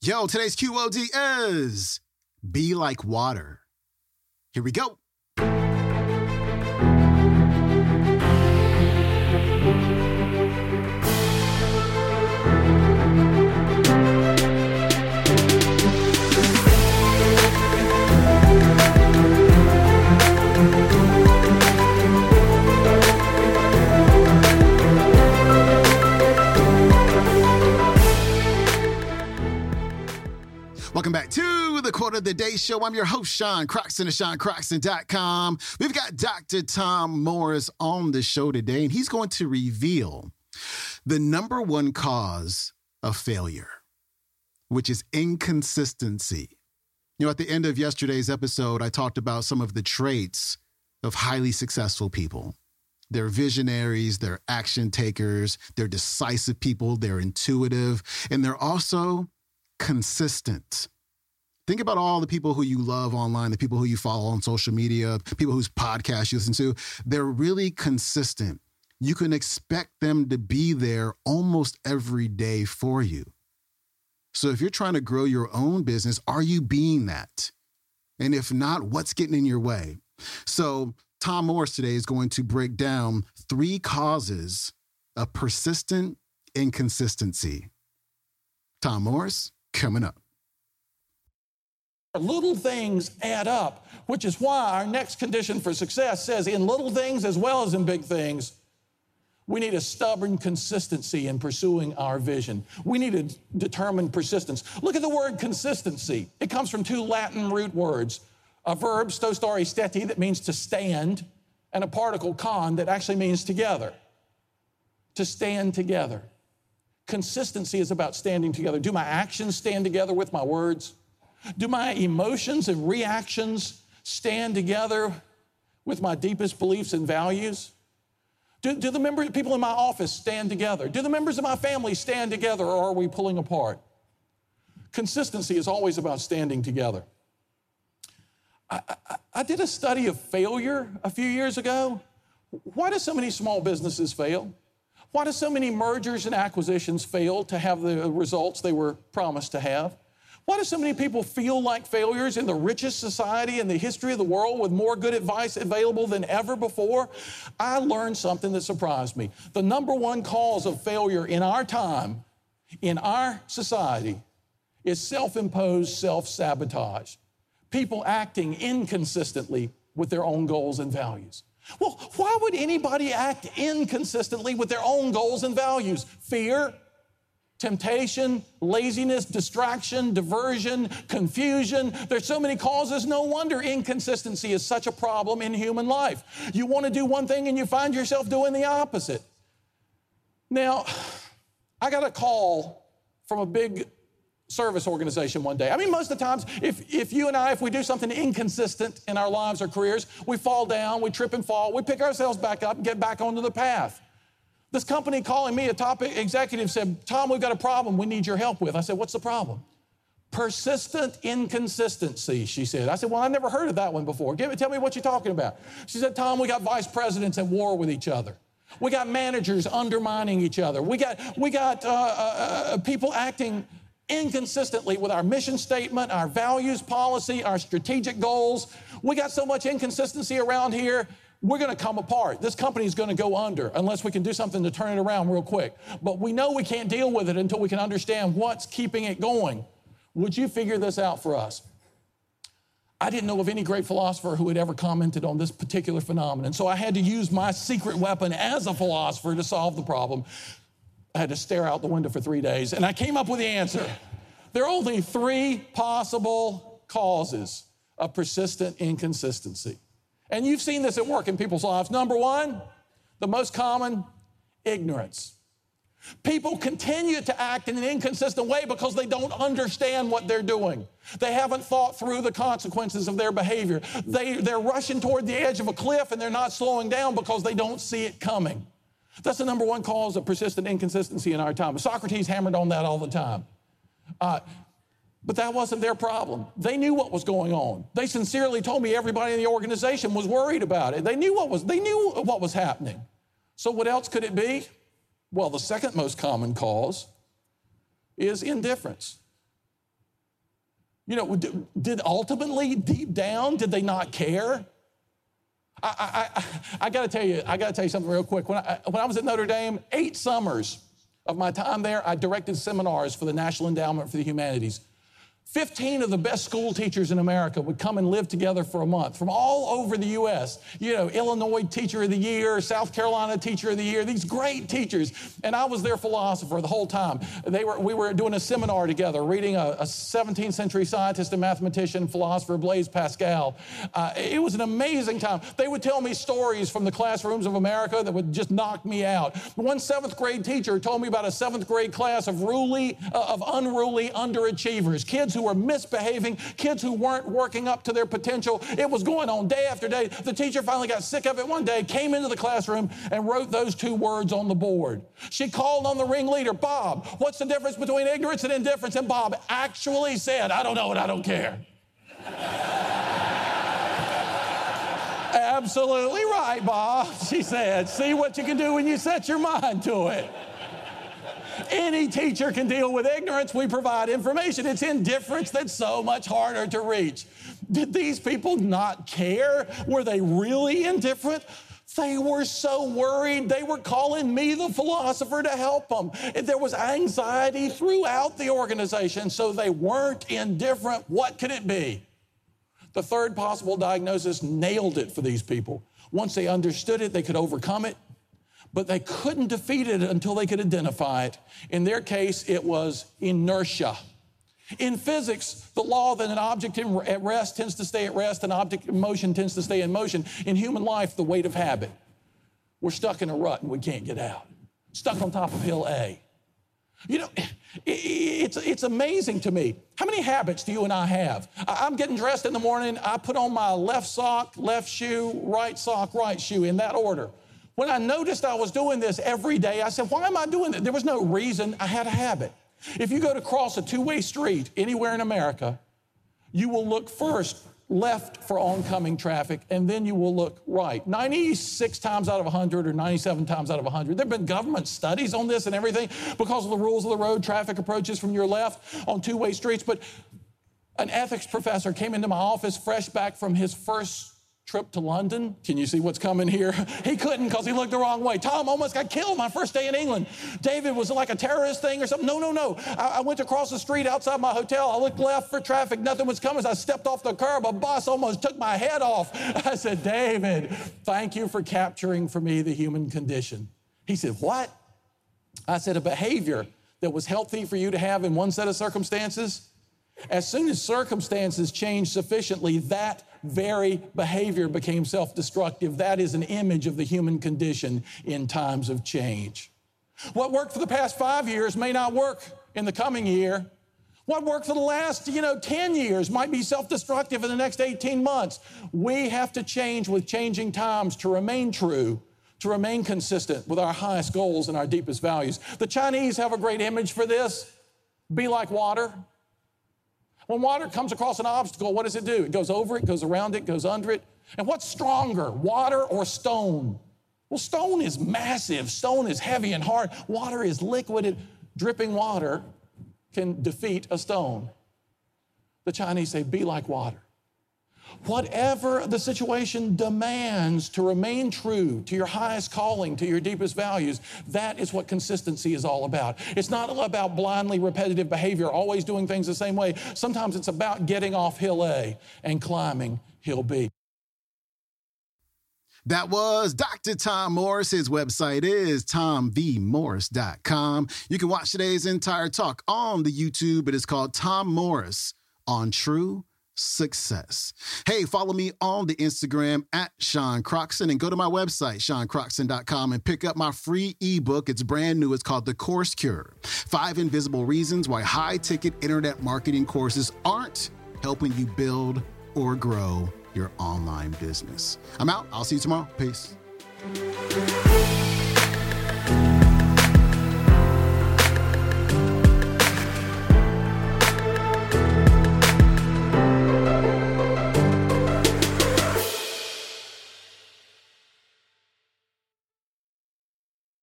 Yo, today's QOD is Be Like Water. Here we go. Show. I'm your host, Sean Croxton of SeanCroxton.com. We've got Dr. Tom Morris on the show today, and he's going to reveal the number one cause of failure, which is inconsistency. You know, at the end of yesterday's episode, I talked about some of the traits of highly successful people. They're visionaries, they're action takers, they're decisive people, they're intuitive, and they're also consistent. Think about all the people who you love online, the people who you follow on social media, people whose podcasts you listen to. They're really consistent. You can expect them to be there almost every day for you. So if you're trying to grow your own business, are you being that? And if not, what's getting in your way? So Tom Morris today is going to break down three causes of persistent inconsistency. Tom Morris, coming up. Little things add up, which is why our next condition for success says in little things as well as in big things, we need a stubborn consistency in pursuing our vision. We need a determined persistence. Look at the word consistency. It comes from two Latin root words a verb, sto stare steti, that means to stand, and a particle, con, that actually means together. To stand together. Consistency is about standing together. Do my actions stand together with my words? Do my emotions and reactions stand together with my deepest beliefs and values? Do, do the members, people in my office stand together? Do the members of my family stand together or are we pulling apart? Consistency is always about standing together. I, I, I did a study of failure a few years ago. Why do so many small businesses fail? Why do so many mergers and acquisitions fail to have the results they were promised to have? Why do so many people feel like failures in the richest society in the history of the world with more good advice available than ever before? I learned something that surprised me. The number one cause of failure in our time, in our society, is self imposed self sabotage. People acting inconsistently with their own goals and values. Well, why would anybody act inconsistently with their own goals and values? Fear, temptation, laziness, distraction, diversion, confusion. There's so many causes. No wonder inconsistency is such a problem in human life. You want to do one thing and you find yourself doing the opposite. Now, I got a call from a big service organization one day. I mean, most of the times, if, if you and I, if we do something inconsistent in our lives or careers, we fall down, we trip and fall, we pick ourselves back up and get back onto the path. This company calling me, a top executive said, Tom, we've got a problem we need your help with. I said, What's the problem? Persistent inconsistency, she said. I said, Well, I never heard of that one before. Give, tell me what you're talking about. She said, Tom, we got vice presidents at war with each other. We got managers undermining each other. We got, we got uh, uh, uh people acting inconsistently with our mission statement, our values policy, our strategic goals. We got so much inconsistency around here, we're going to come apart. This company is going to go under unless we can do something to turn it around real quick. But we know we can't deal with it until we can understand what's keeping it going. Would you figure this out for us? I didn't know of any great philosopher who had ever commented on this particular phenomenon. So I had to use my secret weapon as a philosopher to solve the problem. I had to stare out the window for three days, and I came up with the answer. There are only three possible causes of persistent inconsistency. And you've seen this at work in people's lives. Number one, the most common, ignorance. People continue to act in an inconsistent way because they don't understand what they're doing. They haven't thought through the consequences of their behavior. They, they're rushing toward the edge of a cliff and they're not slowing down because they don't see it coming. That's the number one cause of persistent inconsistency in our time. Socrates hammered on that all the time. Uh, but that wasn't their problem. They knew what was going on. They sincerely told me everybody in the organization was worried about it. They knew what was, they knew what was happening. So what else could it be? Well, the second most common cause is indifference. You know, did ultimately, deep down, did they not care? I, I, I, I got to tell you, I got to tell you something real quick. When I, when I was at Notre Dame, eight summers of my time there, I directed seminars for the National Endowment for the Humanities. 15 of the best school teachers in America would come and live together for a month from all over the U.S. You know, Illinois Teacher of the Year, South Carolina Teacher of the Year, these great teachers. And I was their philosopher the whole time. They were, we were doing a seminar together, reading a, a 17th century scientist and mathematician, philosopher, Blaise Pascal. Uh, it was an amazing time. They would tell me stories from the classrooms of America that would just knock me out. One seventh grade teacher told me about a seventh grade class of, ruly, uh, of unruly underachievers, kids who were misbehaving, kids who weren't working up to their potential. It was going on day after day. The teacher finally got sick of it one day, came into the classroom, and wrote those two words on the board. She called on the ringleader, Bob, what's the difference between ignorance and indifference? And Bob actually said, I don't know and I don't care. Absolutely right, Bob, she said. See what you can do when you set your mind to it. Any teacher can deal with ignorance. We provide information. It's indifference that's so much harder to reach. Did these people not care? Were they really indifferent? They were so worried. They were calling me, the philosopher, to help them. There was anxiety throughout the organization, so they weren't indifferent. What could it be? The third possible diagnosis nailed it for these people. Once they understood it, they could overcome it but they couldn't defeat it until they could identify it. In their case, it was inertia. In physics, the law that an object at rest tends to stay at rest, an object in motion tends to stay in motion. In human life, the weight of habit. We're stuck in a rut and we can't get out. Stuck on top of hill A. You know, it's, it's amazing to me. How many habits do you and I have? I'm getting dressed in the morning, I put on my left sock, left shoe, right sock, right shoe in that order. When I noticed I was doing this every day, I said, Why am I doing this? There was no reason. I had a habit. If you go to cross a two way street anywhere in America, you will look first left for oncoming traffic, and then you will look right. 96 times out of 100 or 97 times out of 100. There have been government studies on this and everything because of the rules of the road, traffic approaches from your left on two way streets. But an ethics professor came into my office fresh back from his first trip to London. Can you see what's coming here? He couldn't because he looked the wrong way. Tom almost got killed my first day in England. David was like a terrorist thing or something. No, no, no. I, I went across the street outside my hotel. I looked left for traffic. Nothing was coming. As I stepped off the curb, a bus almost took my head off. I said, David, thank you for capturing for me the human condition. He said, What? I said, A behavior that was healthy for you to have in one set of circumstances. As soon as circumstances change sufficiently, that very behavior became self destructive. That is an image of the human condition in times of change. What worked for the past five years may not work in the coming year. What worked for the last, you know, 10 years might be self destructive in the next 18 months. We have to change with changing times to remain true, to remain consistent with our highest goals and our deepest values. The Chinese have a great image for this be like water. When water comes across an obstacle, what does it do? It goes over it, goes around it, goes under it. And what's stronger, water or stone? Well, stone is massive, stone is heavy and hard. Water is liquid, dripping water can defeat a stone. The Chinese say, be like water. Whatever the situation demands to remain true to your highest calling, to your deepest values, that is what consistency is all about. It's not all about blindly repetitive behavior, always doing things the same way. Sometimes it's about getting off hill A and climbing hill B. That was Dr. Tom Morris. His website is tomvmorris.com. You can watch today's entire talk on the YouTube. It is called Tom Morris on True success. Hey, follow me on the Instagram at Sean Croxton and go to my website, seancroxton.com, and pick up my free ebook. It's brand new. It's called The Course Cure Five Invisible Reasons Why High Ticket Internet Marketing Courses Aren't Helping You Build or Grow Your Online Business. I'm out. I'll see you tomorrow. Peace.